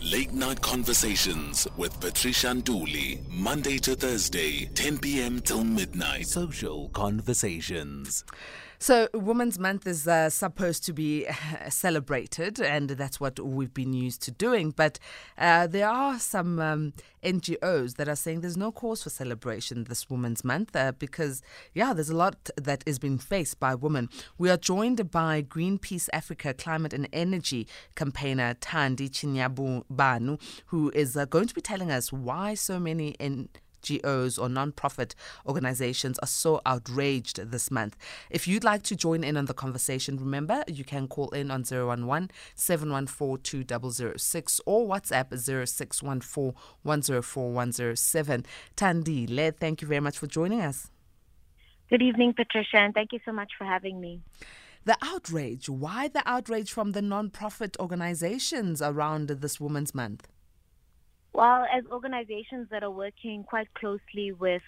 Late Night Conversations with Patricia Nduli, Monday to Thursday, 10 p.m. till midnight. Social Conversations. So, Women's Month is uh, supposed to be celebrated, and that's what we've been used to doing. But uh, there are some um, NGOs that are saying there's no cause for celebration this Women's Month uh, because, yeah, there's a lot that is being faced by women. We are joined by Greenpeace Africa climate and energy campaigner Chinyavanhu, who is uh, going to be telling us why so many in NGOs or non-profit organizations are so outraged this month. If you'd like to join in on the conversation, remember you can call in on 011 714 2006 or WhatsApp 0614 104 107. Thandile, thank you very much for joining us. Good evening, Patricia, and thank you so much for having me. The outrage. Why the outrage from the non-profit organizations around this Women's Month? Well, as organizations that are working quite closely with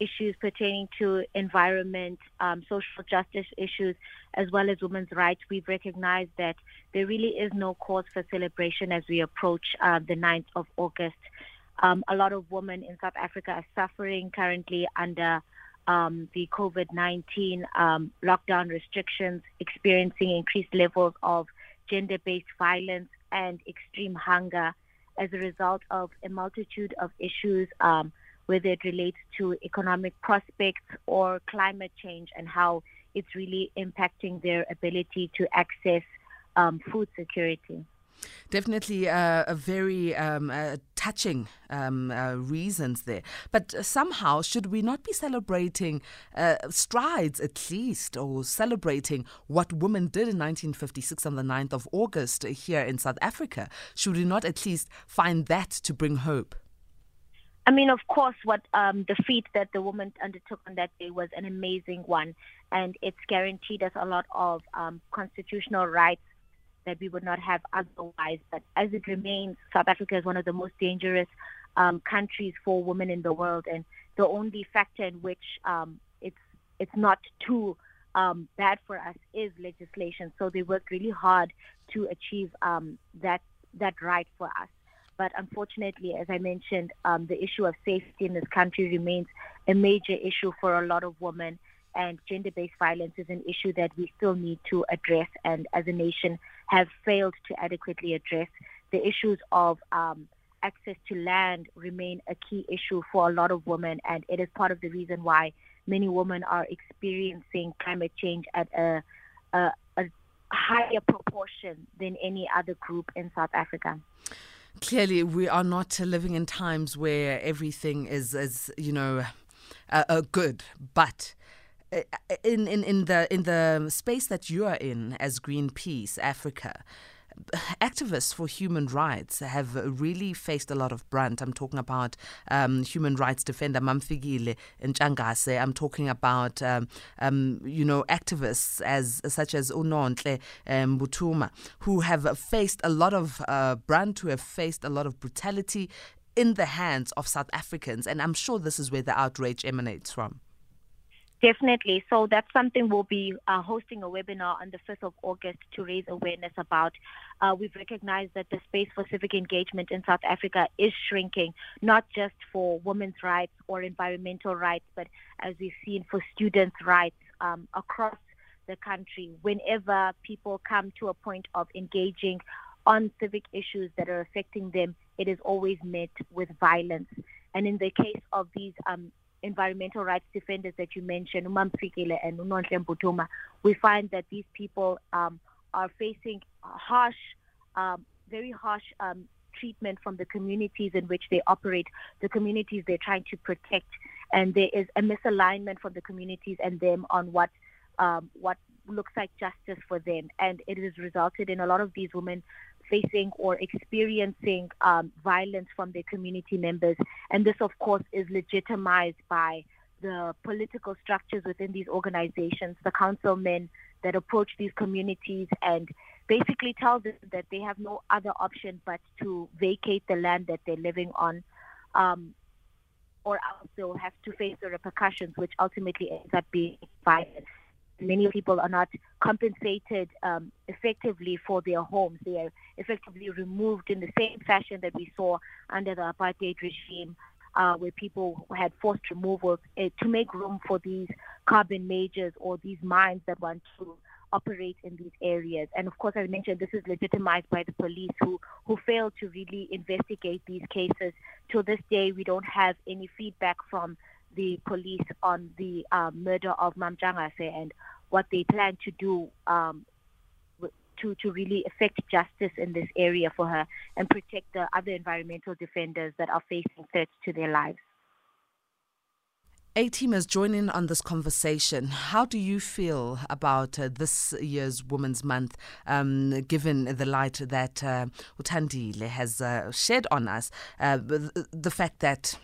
issues pertaining to environment, um, social justice issues, as well as women's rights, we've recognized that there really is no cause for celebration as we approach uh, the 9th of August. Um, a lot of women in South Africa are suffering currently under um, the COVID 19 um, lockdown restrictions, experiencing increased levels of gender based violence and extreme hunger as a result of a multitude of issues, um, whether it relates to economic prospects or climate change and how it's really impacting their ability to access um, food security. Definitely uh, a very um, uh, touching um, uh, reasons there. But somehow, should we not be celebrating uh, strides at least, or celebrating what women did in 1956 on the 9th of August here in South Africa? Should we not at least find that to bring hope? I mean, of course, what um, the feat that the woman undertook on that day was an amazing one, and it's guaranteed us a lot of um, constitutional rights that we would not have otherwise. But as it remains, South Africa is one of the most dangerous um, countries for women in the world, and the only factor in which um, it's it's not too um, bad for us is legislation. So they work really hard to achieve um, that that right for us. But unfortunately, as I mentioned, um, the issue of safety in this country remains a major issue for a lot of women and gender-based violence is an issue that we still need to address and as a nation have failed to adequately address. The issues of um, access to land remain a key issue for a lot of women and it is part of the reason why many women are experiencing climate change at a, a, a higher proportion than any other group in South Africa clearly we are not living in times where everything is, is you know, uh, uh, good. But in, in, in the in the space that you are in as Greenpeace Africa, activists for human rights have really faced a lot of brunt. I'm talking about um, human rights defender Mamfikile Ntshangase. I'm talking about um, um, you know activists as such as Unontle um, Mbuthuma who have faced a lot of uh, brunt, who have faced a lot of brutality in the hands of South Africans, and I'm sure this is where the outrage emanates from. Definitely. So that's something we'll be uh, hosting a webinar on the 5th of August to raise awareness about. Uh, we've recognized that the space for civic engagement in South Africa is shrinking, not just for women's rights or environmental rights, but as we've seen for students' rights um, across the country. Whenever people come to a point of engaging on civic issues that are affecting them, it is always met with violence. And in the case of these um, environmental rights defenders that you mentioned, Umamfikile and Unontle Mbuthuma, we find that these people um, are facing harsh, um, very harsh um, treatment from the communities in which they operate, the communities they're trying to protect, and there is a misalignment from the communities and them on what um, what looks like justice for them, and it has resulted in a lot of these women facing or experiencing um, violence from their community members. And this, of course, is legitimized by the political structures within these organizations, the councilmen that approach these communities and basically tell them that they have no other option but to vacate the land that they're living on. Um, or else they'll have to face the repercussions, which ultimately ends up being violence. Many people are not compensated um, effectively for their homes. They are effectively removed in the same fashion that we saw under the apartheid regime, uh, where people had forced removals uh, to make room for these carbon majors or these mines that want to operate in these areas. And of course, as I mentioned, this is legitimized by the police who, who failed to really investigate these cases. To this day, we don't have any feedback from the police on the uh, murder of Mam Ntshangase and what they plan to do um, to, to really effect justice in this area for her and protect the other environmental defenders that are facing threats to their lives. A team has joined in on this conversation. How do you feel about uh, this year's Women's Month, um, given the light that uh, Utandile has uh, shed on us? Uh, the, the fact that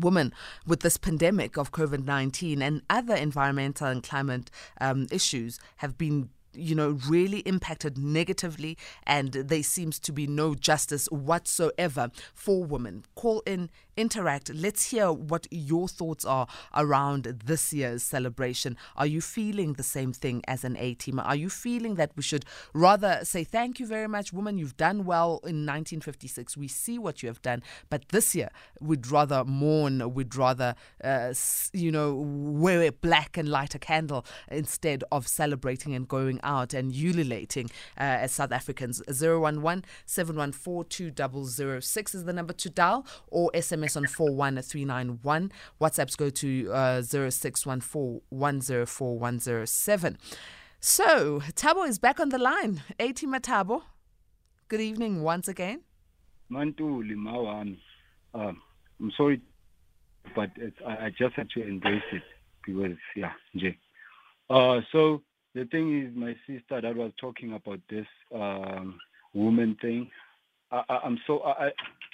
women with this pandemic of COVID 19 and other environmental and climate um, issues have been you know, really impacted negatively, and there seems to be no justice whatsoever for women. Call in, interact. Let's hear what your thoughts are around this year's celebration. Are you feeling the same thing as an A teamer? Are you feeling that we should rather say, Thank you very much, woman, you've done well in 1956. We see what you have done, but this year we'd rather mourn, we'd rather, uh, you know, wear black and light a candle instead of celebrating and going out and ululating uh, as South Africans. 011 714 2006 is the number to dial or SMS on 41391. WhatsApps go to uh, 0614 104 107. So, Thabo is back on the line. A.T. Matabo, good evening once again. Mantuli, Mawami. Um, I'm sorry, but I, I, just had to embrace it because, yeah, Jay. Uh, so the thing is, my sister that was talking about this um, woman thing, I, I, am so I,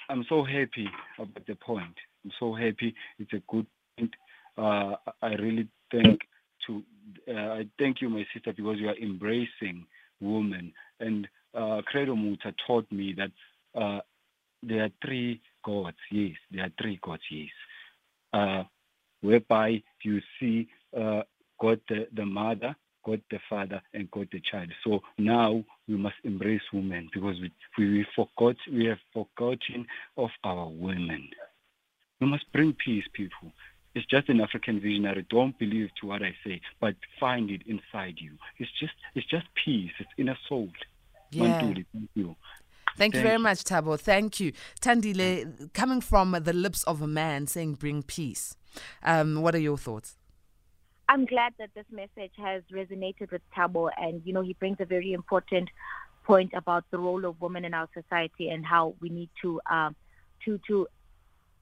I'm so happy about the point. I'm so happy. It's a good point. Uh, I really thank to uh, I thank you, my sister, because you are embracing women. And uh, Credo Mutwa taught me that uh, there are three gods. Yes, there are three gods. Yes, uh, whereby you see uh, God the, the mother, God the Father, and God the Child. So now we must embrace women because we, we forgot we have forgotten of our women. We must bring peace, people. It's just an African visionary. Don't believe to what I say, but find it inside you. It's just it's just peace. It's inner soul. Yeah. thank you. Thank, Thank you very much, Thabo. Thank you. Thandile, coming from the lips of a man saying bring peace. Um, what are your thoughts? I'm glad that this message has resonated with Thabo, and you know he brings a very important point about the role of women in our society and how we need to uh, to to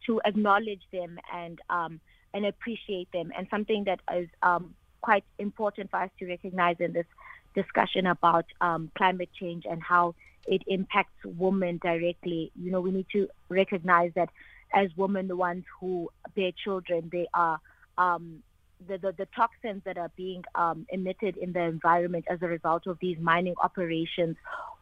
to acknowledge them and um, and appreciate them, and something that is um, quite important for us to recognize in this discussion about um, climate change and how it impacts women directly. You know, we need to recognize that as women, the ones who bear children, they are um, the, the, the, toxins that are being um, emitted in the environment as a result of these mining operations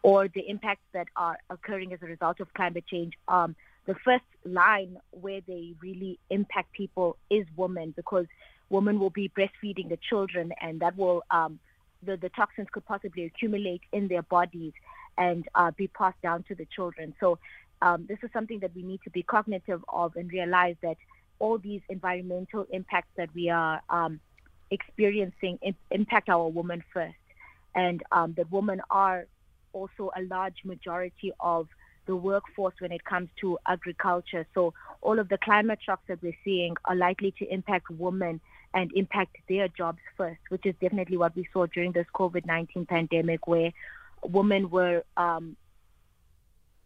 or the impacts that are occurring as a result of climate change, um, the first line where they really impact people is women because women will be breastfeeding the children and that will, um, the, the toxins could possibly accumulate in their bodies and uh, be passed down to the children. So um, this is something that we need to be cognitive of and realize that all these environmental impacts that we are um, experiencing impact our women first, and um, that women are also a large majority of the workforce when it comes to agriculture. So all of the climate shocks that we're seeing are likely to impact women and impact their jobs first, which is definitely what we saw during this COVID-19 pandemic, where women were um,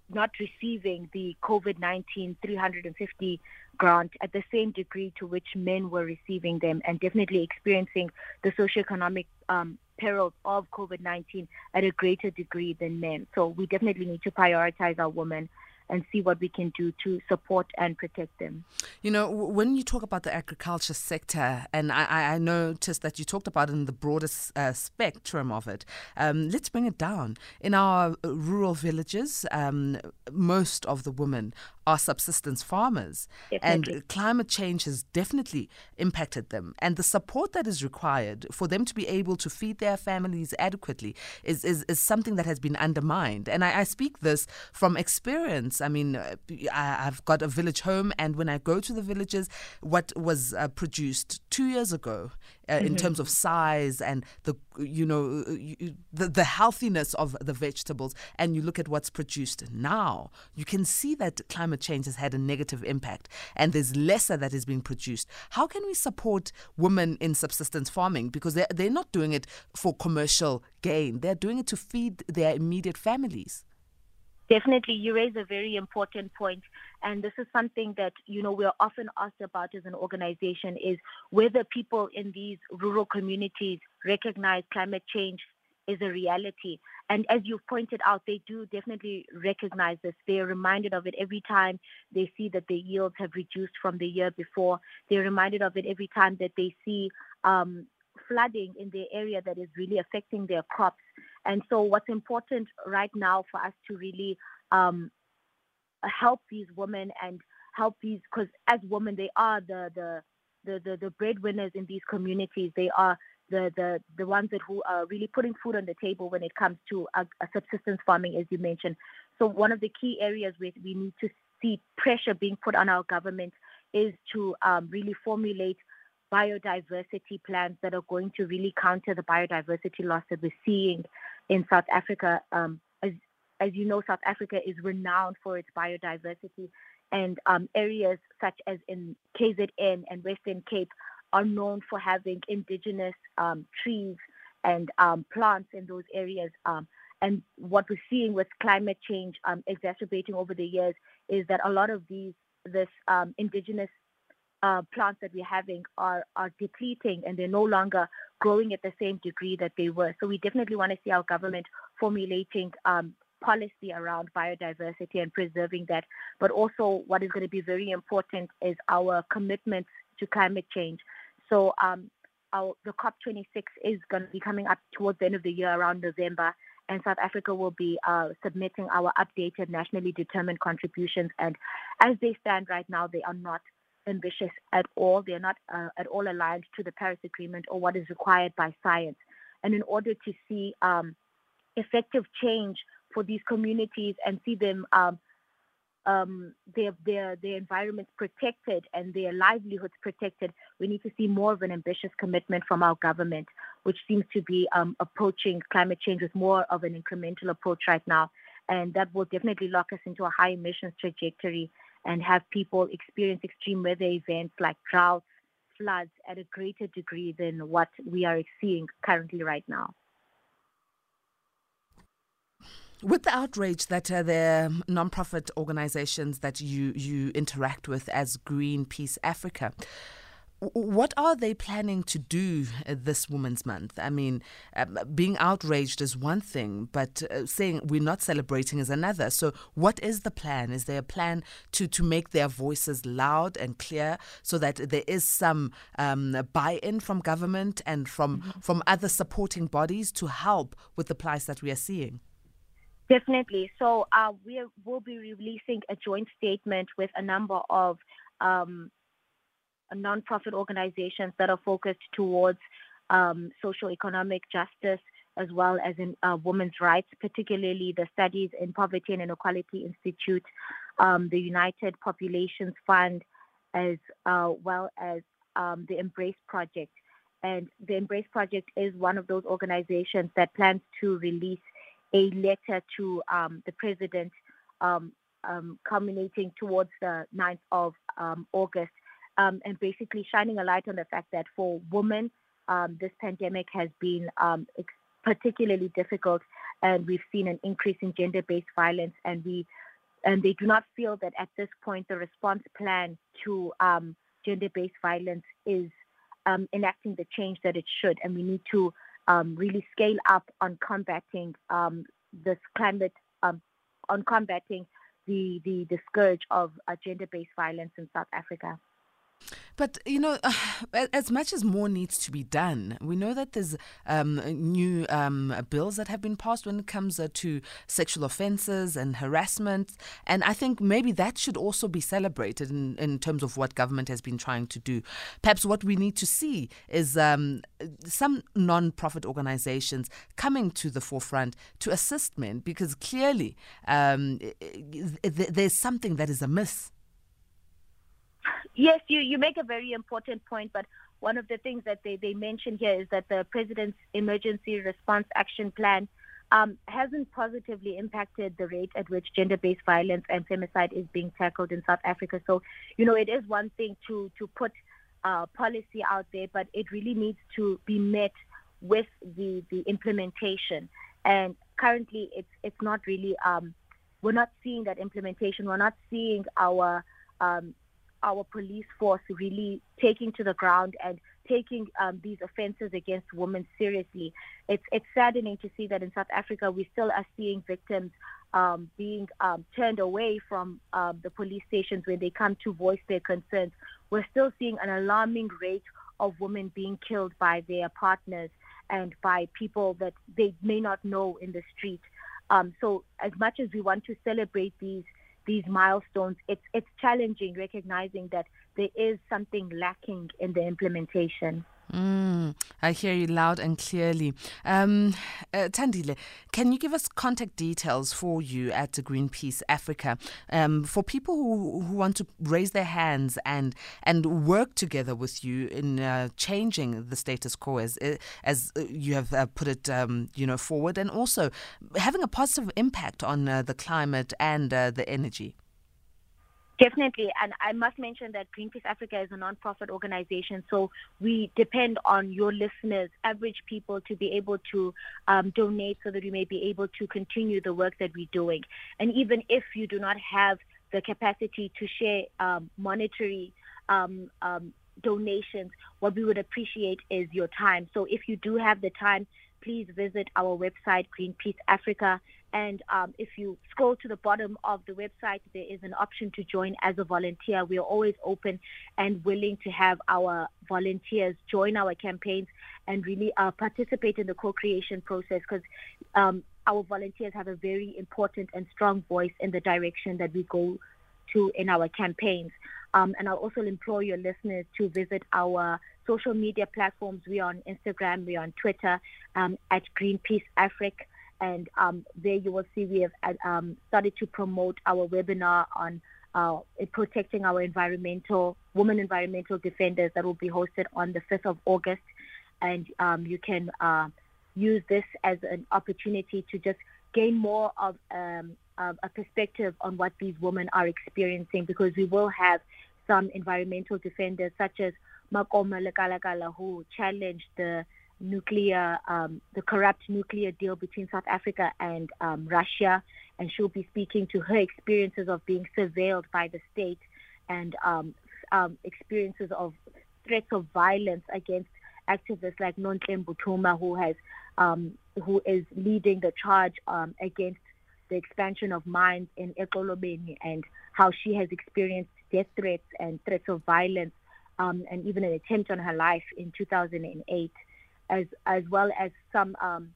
not receiving the COVID 19 350 grant at the same degree to which men were receiving them and definitely experiencing the socioeconomic um, perils of COVID 19 at a greater degree than men. So we definitely need to prioritize our women and see what we can do to support and protect them. You know, when you talk about the agriculture sector, and I, I noticed that you talked about it in the broadest uh, spectrum of it, um, let's bring it down. In our rural villages, um, most of the women are subsistence farmers. Definitely. And climate change has definitely impacted them. And the support that is required for them to be able to feed their families adequately is, is, is something that has been undermined. And I, I speak this from experience. I mean, I, have got a village home, and when I go to the villages, what was uh, produced two years ago uh, mm-hmm. in terms of size and the you know the the healthiness of the vegetables and you look at what's produced now you can see that climate change has had a negative impact and there's lesser that is being produced. How can we support women in subsistence farming? Because they're, they're not doing it for commercial gain. They're doing it to feed their immediate families Definitely, you raise a very important point, and this is something that you know we're often asked about as an organization: is whether people in these rural communities recognize climate change is a reality. And as you've pointed out, they do definitely recognize this. They're reminded of it every time they see that the yields have reduced from the year before. They're reminded of it every time that they see um, flooding in their area that is really affecting their crops. And so, what's important right now for us to really um, help these women and help these, because as women, they are the, the the, the, the breadwinners in these communities. They are the, the, the ones that who are really putting food on the table when it comes to a, a subsistence farming, as you mentioned. So one of the key areas where we need to see pressure being put on our government is to um, really formulate biodiversity plans that are going to really counter the biodiversity loss that we're seeing in South Africa. Um, as, as you know, South Africa is renowned for its biodiversity, and um, areas such as in KZN and Western Cape are known for having indigenous um, trees and um, plants in those areas. Um, and what we're seeing with climate change um, exacerbating over the years is that a lot of these this indigenous uh, plants that we're having are, are depleting and they're no longer growing at the same degree that they were. So we definitely want to see our government formulating um, policy around biodiversity and preserving that. But also, what is going to be very important is our commitment to climate change. So um, our, the COP26 is going to be coming up towards the end of the year around November. And South Africa will be uh, submitting our updated nationally determined contributions. And as they stand right now, they are not ambitious at all. They're not uh, at all aligned to the Paris Agreement or what is required by science. And in order to see um, effective change for these communities and see them um, um, their their their environments protected and their livelihoods protected, we need to see more of an ambitious commitment from our government, which seems to be um, approaching climate change with more of an incremental approach right now, and that will definitely lock us into a high emissions trajectory and have people experience extreme weather events like droughts, floods at a greater degree than what we are seeing currently right now. With the outrage that uh, the non-profit organizations that you, you interact with as Greenpeace Africa, what are they planning to do this Women's Month? I mean, um, being outraged is one thing, but uh, saying we're not celebrating is another. So, what is the plan? Is there a plan to, to make their voices loud and clear so that there is some um, buy in from government and from, mm-hmm. from other supporting bodies to help with the plight that we are seeing? Definitely. So, uh, we will be releasing a joint statement with a number of um, nonprofit organizations that are focused towards um, social economic justice as well as in uh, women's rights, particularly the Studies in Poverty and Inequality Institute, um, the United Populations Fund, as uh, well as um, the Embrace Project. And the Embrace Project is one of those organizations that plans to release a letter to um, the president um, um, culminating towards the 9th of August um, and basically shining a light on the fact that for women, um, this pandemic has been um, particularly difficult, and we've seen an increase in gender-based violence, and we and they do not feel that at this point the response plan to um, gender-based violence is um, enacting the change that it should, and we need to um, really scale up on combating this climate, on combating the, the, the scourge of uh, gender based violence in South Africa. But, you know, as much as more needs to be done, we know that there's um, new um, bills that have been passed when it comes uh, to sexual offences and harassment. And I think maybe that should also be celebrated in, in terms of what government has been trying to do. Perhaps what we need to see is um, some non profit organizations coming to the forefront to assist men because clearly um, there's something that is amiss. Yes, you, you make a very important point, but one of the things that they, they mention here is that the President's Emergency Response Action Plan um, hasn't positively impacted the rate at which gender-based violence and femicide is being tackled in South Africa. So, you know, it is one thing to, to put uh, policy out there, but it really needs to be met with the, the implementation. And currently, it's, it's not really, um, we're not seeing that implementation. We're not seeing our um, our police force really taking to the ground and taking um, these offences against women seriously. It's it's saddening to see that in South Africa we still are seeing victims um, being um, turned away from um, the police stations when they come to voice their concerns. We're still seeing an alarming rate of women being killed by their partners and by people that they may not know in the street. Um, so as much as we want to celebrate these these milestones, it's it's challenging recognizing that there is something lacking in the implementation. Mm, I hear you loud and clearly. Um, uh, Thandile, can you give us contact details for you at the Greenpeace Africa um, for people who, who want to raise their hands and and work together with you in uh, changing the status quo as uh, as you have uh, put it, um, you know, forward, and also having a positive impact on uh, the climate and uh, the energy? Definitely. And I must mention that Greenpeace Africa is a non-profit organization. So we depend on your listeners, average people, to be able to um, donate so that we may be able to continue the work that we're doing. And even if you do not have the capacity to share um, monetary um, um donations, what we would appreciate is your time. So if you do have the time, please visit our website, Greenpeace Africa. And um, if you scroll to the bottom of the website, there is an option to join as a volunteer. We are always open and willing to have our volunteers join our campaigns and really uh, participate in the co-creation process because um, our volunteers have a very important and strong voice in the direction that we go to in our campaigns. Um, and I'll also implore your listeners to visit our social media platforms. We're on Instagram, we're on Twitter um, at Greenpeace Africa. And um, there you will see we have um, started to promote our webinar on uh, protecting our environmental, women environmental defenders that will be hosted on the 5th of August. And um, you can uh, use this as an opportunity to just gain more of um, a perspective on what these women are experiencing because we will have some environmental defenders such as Makoma Lekalakala who challenged the nuclear, um, the corrupt nuclear deal between South Africa and um, Russia, and she'll be speaking to her experiences of being surveilled by the state and um, um experiences of threats of violence against activists like Nonhle Mbuthuma, who has um, who is leading the charge um, against the expansion of mines in Xolobeni and how she has experienced death threats and threats of violence and even an attempt on her life in 2008, as as well as some um,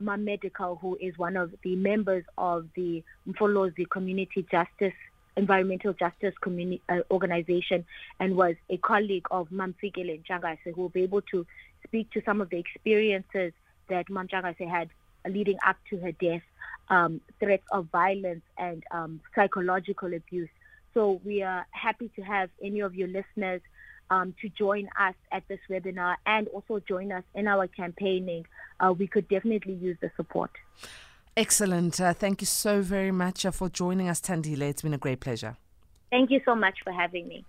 Medical, who is one of the members of the Mfolozi Community Justice Environmental Justice Community uh, Organization, and was a colleague of Mamfikile Ntshangase, who will be able to speak to some of the experiences that Mam Ntshangase had leading up to her death, um, threats of violence and um, psychological abuse. So we are happy to have any of your listeners um, to join us at this webinar and also join us in our campaigning. Uh, we could definitely use the support. Excellent. Uh, thank you so very much uh, for joining us, Thandile. It's been a great pleasure. Thank you so much for having me.